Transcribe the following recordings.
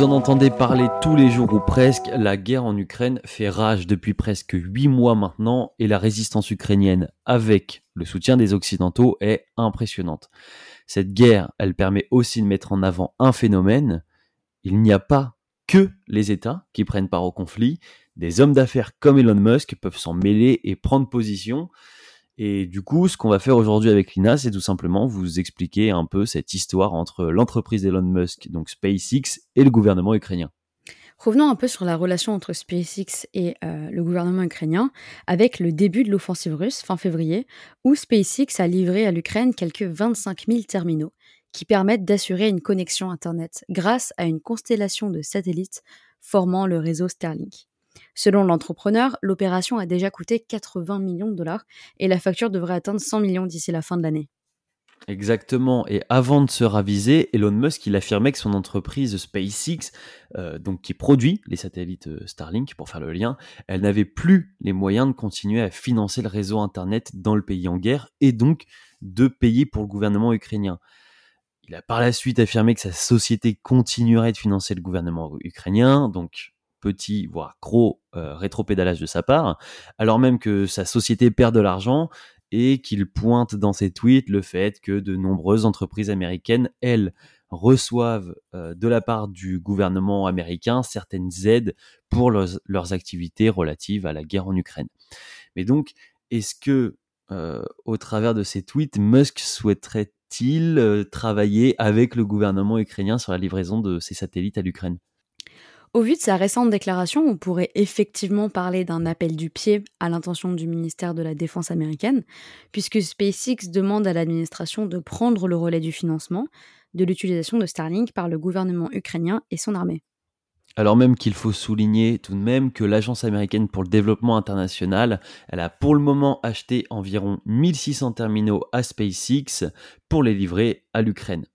Vous en entendez parler tous les jours ou presque, la guerre en Ukraine fait rage depuis presque 8 mois maintenant et la résistance ukrainienne avec le soutien des Occidentaux est impressionnante. Cette guerre, elle permet aussi de mettre en avant un phénomène, il n'y a pas que les États qui prennent part au conflit, des hommes d'affaires comme Elon Musk peuvent s'en mêler et prendre position. Et du coup, ce qu'on va faire aujourd'hui avec Lina, c'est tout simplement vous expliquer un peu cette histoire entre l'entreprise d'Elon Musk, donc SpaceX, et le gouvernement ukrainien. Revenons un peu sur la relation entre SpaceX et euh, le gouvernement ukrainien avec le début de l'offensive russe fin février, où SpaceX a livré à l'Ukraine quelques 25 000 terminaux qui permettent d'assurer une connexion Internet grâce à une constellation de satellites formant le réseau Starlink. Selon l'entrepreneur, l'opération a déjà coûté 80 millions de dollars et la facture devrait atteindre 100 millions d'ici la fin de l'année. Exactement. Et avant de se raviser, Elon Musk il affirmait que son entreprise SpaceX, euh, donc qui produit les satellites euh, Starlink pour faire le lien, elle n'avait plus les moyens de continuer à financer le réseau Internet dans le pays en guerre et donc de payer pour le gouvernement ukrainien. Il a par la suite affirmé que sa société continuerait de financer le gouvernement ukrainien, donc petit, voire gros euh, rétropédalage de sa part, alors même que sa société perd de l'argent et qu'il pointe dans ses tweets le fait que de nombreuses entreprises américaines, elles, reçoivent euh, de la part du gouvernement américain certaines aides pour leurs, activités relatives à la guerre en Ukraine. Mais donc, est-ce que, euh, au travers de ces tweets, Musk souhaiterait-il travailler avec le gouvernement ukrainien sur la livraison de ces satellites à l'Ukraine? Au vu de sa récente déclaration, on pourrait effectivement parler d'un appel du pied à l'intention du ministère de la Défense américaine, puisque SpaceX demande à l'administration de prendre le relais du financement de l'utilisation de Starlink par le gouvernement ukrainien et son armée. Alors même qu'il faut souligner tout de même que l'Agence américaine pour le développement international, elle a pour le moment acheté environ 1600 terminaux à SpaceX pour les livrer à l'Ukraine.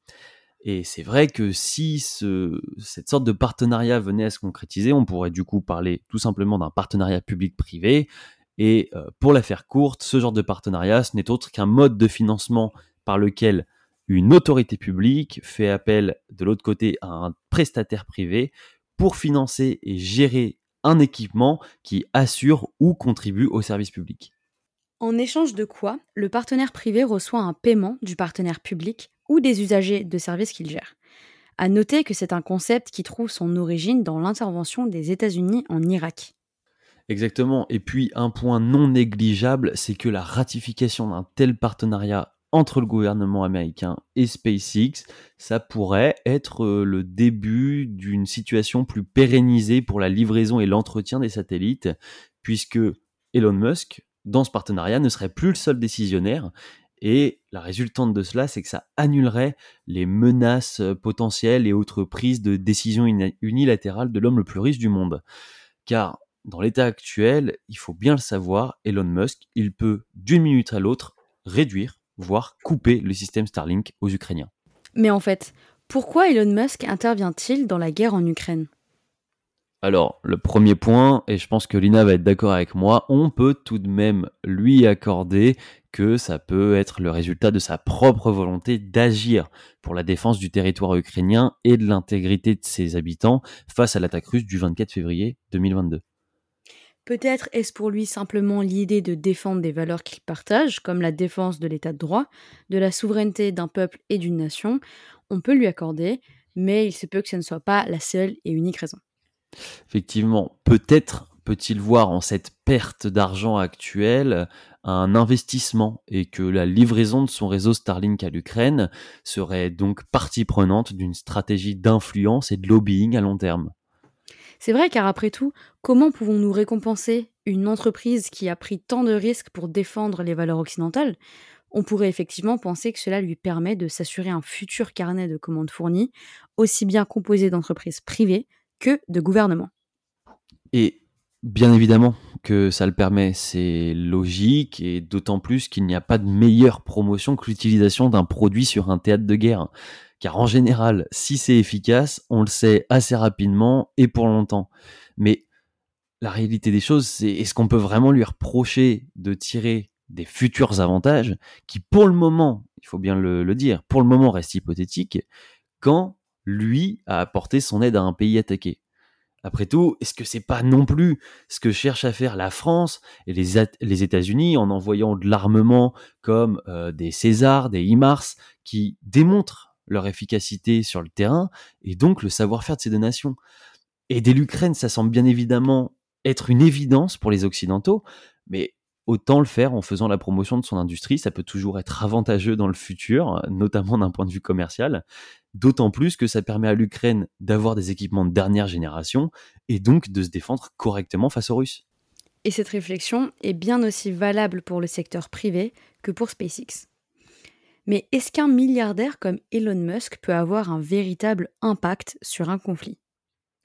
Et c'est vrai que si ce, cette sorte de partenariat venait à se concrétiser, on pourrait du coup parler tout simplement d'un partenariat public-privé. Et euh, pour la faire courte, ce genre de partenariat, ce n'est autre qu'un mode de financement par lequel une autorité publique fait appel de l'autre côté à un prestataire privé pour financer et gérer un équipement qui assure ou contribue au service public. En échange de quoi, le partenaire privé reçoit un paiement du partenaire public ou des usagers de services qu'il gère. À noter que c'est un concept qui trouve son origine dans l'intervention des États-Unis en Irak. Exactement. Et puis un point non négligeable, c'est que la ratification d'un tel partenariat entre le gouvernement américain et SpaceX, ça pourrait être euh, le début d'une situation plus pérennisée pour la livraison et l'entretien des satellites, puisque Elon Musk, dans ce partenariat, ne serait plus le seul décisionnaire et la résultante de cela, c'est que ça annulerait les menaces euh, potentielles et autres prises de décisions unilatérales de l'homme le plus riche du monde. Car dans l'état actuel, il faut bien le savoir, Elon Musk, il peut d'une minute à l'autre réduire, voire couper le système Starlink aux Ukrainiens. Mais en fait, pourquoi Elon Musk intervient-il dans la guerre en Ukraine? Alors, le premier point, et je pense que Lina va être d'accord avec moi, on peut tout de même lui accorder que ça peut être le résultat de sa propre volonté d'agir pour la défense du territoire ukrainien et de l'intégrité de ses habitants face à l'attaque russe du 24 février 2022. Peut-être est-ce pour lui simplement l'idée de défendre des valeurs qu'il partage, comme la défense de l'état de droit, de la souveraineté d'un peuple et d'une nation. On peut lui accorder, mais il se peut que ce ne soit pas la seule et unique raison. Effectivement, peut-être peut-il voir en cette perte d'argent actuelle un investissement et que la livraison de son réseau Starlink à l'Ukraine serait donc partie prenante d'une stratégie d'influence et de lobbying à long terme? C'est vrai car après tout, comment pouvons-nous récompenser une entreprise qui a pris tant de risques pour défendre les valeurs occidentales? On pourrait effectivement penser que cela lui permet de s'assurer un futur carnet de commandes fournies, aussi bien composé d'entreprises privées que de gouvernement. Et bien évidemment que ça le permet, c'est logique, et d'autant plus qu'il n'y a pas de meilleure promotion que l'utilisation d'un produit sur un théâtre de guerre. Car en général, si c'est efficace, on le sait assez rapidement et pour longtemps. Mais la réalité des choses, c'est est-ce qu'on peut vraiment lui reprocher de tirer des futurs avantages qui, pour le moment, il faut bien le, dire, pour le moment restent hypothétiques, quand lui, à apporter son aide à un pays attaqué? Après tout, est-ce que c'est pas non plus ce que cherche à faire la France et les, États-Unis en envoyant de l'armement comme euh, des Césars, des IMARS, qui démontrent leur efficacité sur le terrain et donc le savoir-faire de ces deux nations? Aider l'Ukraine, ça semble bien évidemment être une évidence pour les Occidentaux, mais autant le faire en faisant la promotion de son industrie. Ça peut toujours être avantageux dans le futur, notamment d'un point de vue commercial. D'autant plus que ça permet à l'Ukraine d'avoir des équipements de dernière génération et donc de se défendre correctement face aux Russes. Et cette réflexion est bien aussi valable pour le secteur privé que pour SpaceX. Mais est-ce qu'un milliardaire comme Elon Musk peut avoir un véritable impact sur un conflit?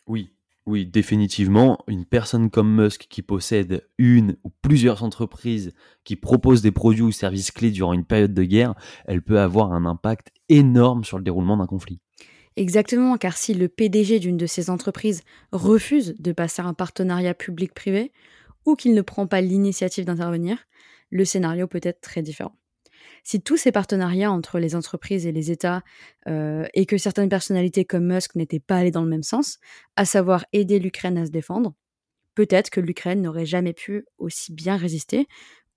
Oui, oui, définitivement, une personne comme Musk qui possède une ou plusieurs entreprises qui proposent des produits ou services clés durant une période de guerre, elle peut avoir un impact énorme sur le déroulement d'un conflit. Exactement, car si le PDG d'une de ces entreprises refuse de passer un partenariat public-privé ou qu'il ne prend pas l'initiative d'intervenir, le scénario peut être très différent si tous ces partenariats entre les entreprises et les États euh, et que certaines personnalités comme Musk n'étaient pas allées dans le même sens, à savoir aider l'Ukraine à se défendre, peut-être que l'Ukraine n'aurait jamais pu aussi bien résister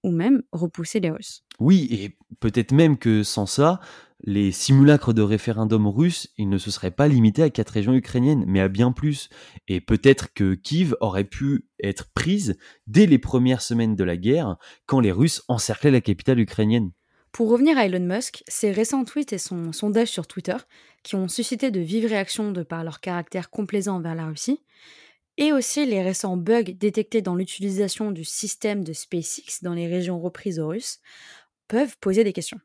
ou même repousser les Russes. Oui, et peut-être même que sans ça, les simulacres de référendum russes, ils ne se seraient pas limités à quatre régions ukrainiennes, mais à bien plus. Et peut-être que Kiev aurait pu être prise dès les premières semaines de la guerre, quand les Russes encerclaient la capitale ukrainienne. Pour revenir à Elon Musk, ses récents tweets et son sondage sur Twitter, qui ont suscité de vives réactions de par leur caractère complaisant envers la Russie, et aussi les récents bugs détectés dans l'utilisation du système de SpaceX dans les régions reprises aux Russes, peuvent poser des questions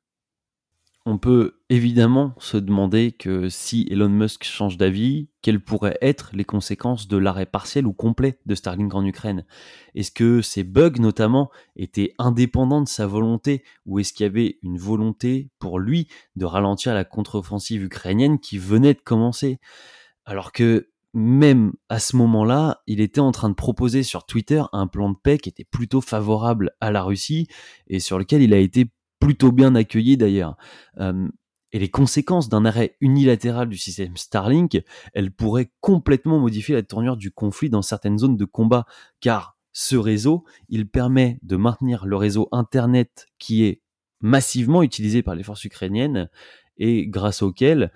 on peut évidemment se demander que si Elon Musk change d'avis, quelles pourraient être les conséquences de l'arrêt partiel ou complet de Starlink en Ukraine? Est-ce que ces bugs notamment étaient indépendants de sa volonté ou est-ce qu'il y avait une volonté pour lui de ralentir la contre-offensive ukrainienne qui venait de commencer? Alors que même à ce moment-là, il était en train de proposer sur Twitter un plan de paix qui était plutôt favorable à la Russie et sur lequel il a été plutôt bien accueilli d'ailleurs. et les conséquences d'un arrêt unilatéral du système Starlink, elles pourraient complètement modifier la tournure du conflit dans certaines zones de combat, car ce réseau, il permet de maintenir le réseau Internet qui est massivement utilisé par les forces ukrainiennes et grâce auquel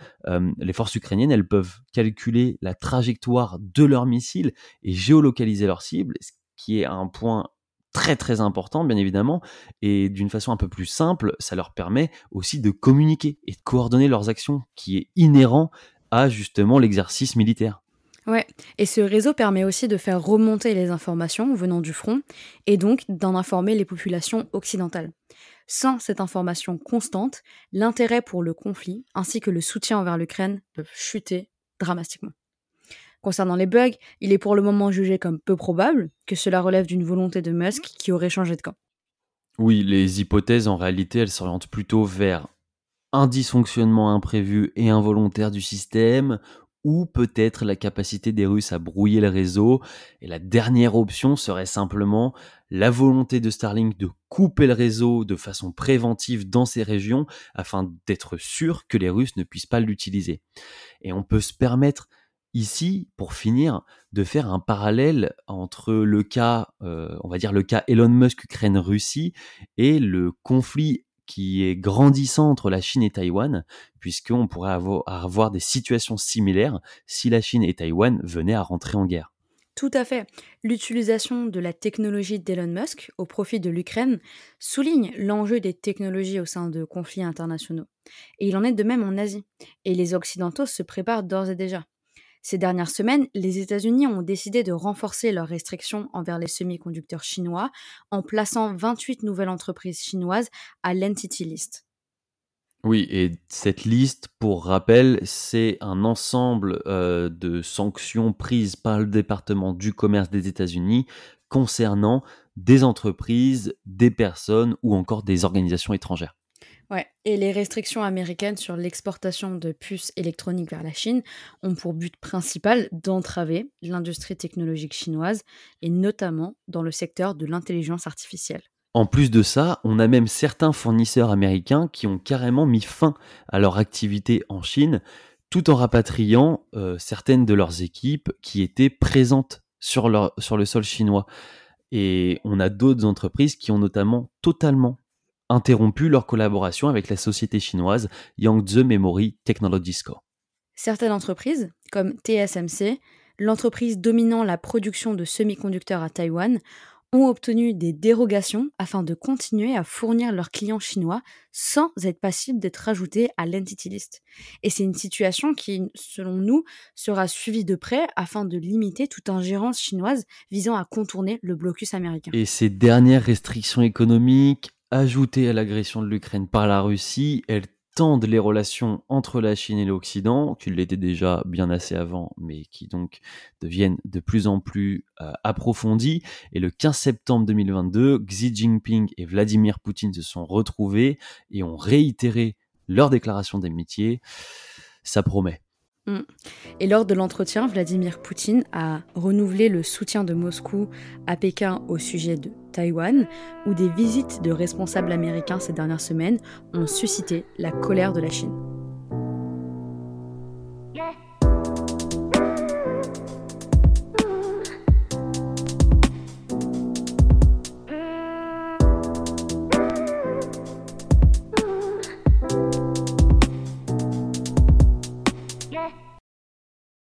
les forces ukrainiennes elles peuvent calculer la trajectoire de leurs missiles et géolocaliser leurs cibles, ce qui est un point très très important, bien évidemment, et d'une façon un peu plus simple, ça leur permet aussi de communiquer et de coordonner leurs actions, qui est inhérent à justement l'exercice militaire. Ouais, et ce réseau permet aussi de faire remonter les informations venant du front, et donc d'en informer les populations occidentales. Sans cette information constante, l'intérêt pour le conflit ainsi que le soutien envers l'Ukraine peuvent chuter dramatiquement. Concernant les bugs, il est pour le moment jugé comme peu probable que cela relève d'une volonté de Musk qui aurait changé de camp. Oui, les hypothèses en réalité, elles s'orientent plutôt vers un dysfonctionnement imprévu et involontaire du système, ou peut-être la capacité des Russes à brouiller le réseau. Et la dernière option serait simplement la volonté de Starlink de couper le réseau de façon préventive dans ces régions afin d'être sûr que les Russes ne puissent pas l'utiliser. Et on peut se permettre ici, pour finir, de faire un parallèle entre le cas, euh, on va dire le cas Elon Musk Ukraine-Russie et le conflit qui est grandissant entre la Chine et Taïwan, puisqu'on pourrait avoir, avoir des situations similaires si la Chine et Taïwan venaient à rentrer en guerre. Tout à fait. L'utilisation de la technologie d'Elon Musk au profit de l'Ukraine souligne l'enjeu des technologies au sein de conflits internationaux. Et il en est de même en Asie. Et les Occidentaux se préparent d'ores et déjà. Ces dernières semaines, les États-Unis ont décidé de renforcer leurs restrictions envers les semi-conducteurs chinois en plaçant 28 nouvelles entreprises chinoises à l'Entity List. Oui, et cette liste, pour rappel, c'est un ensemble euh, de sanctions prises par le département du commerce des États-Unis concernant des entreprises, des personnes ou encore des organisations étrangères. Ouais, et les restrictions américaines sur l'exportation de puces électroniques vers la Chine ont pour but principal d'entraver l'industrie technologique chinoise, et notamment dans le secteur de l'intelligence artificielle. En plus de ça, on a même certains fournisseurs américains qui ont carrément mis fin à leur activité en Chine, tout en rapatriant euh, certaines de leurs équipes qui étaient présentes sur, le sol chinois. Et on a d'autres entreprises qui ont notamment totalement interrompu leur collaboration avec la société chinoise Yangtze Memory Technologies Co. Certaines entreprises, comme TSMC, l'entreprise dominant la production de semi-conducteurs à Taïwan, ont obtenu des dérogations afin de continuer à fournir leurs clients chinois sans être passibles d'être ajoutés à l'entity list. Et c'est une situation qui, selon nous, sera suivie de près afin de limiter toute ingérence chinoise visant à contourner le blocus américain. Et ces dernières restrictions économiques, ajoutées à l'agression de l'Ukraine par la Russie, elles tendent les relations entre la Chine et l'Occident, qui l'étaient déjà bien assez avant, mais qui donc deviennent de plus en plus euh, approfondies. Et le 15 septembre 2022, Xi Jinping et Vladimir Poutine se sont retrouvés et ont réitéré leur déclaration d'amitié. Ça promet. Mm. Et lors de l'entretien, Vladimir Poutine a renouvelé le soutien de Moscou à Pékin au sujet de Taïwan, où des visites de responsables américains ces dernières semaines ont suscité la colère de la Chine.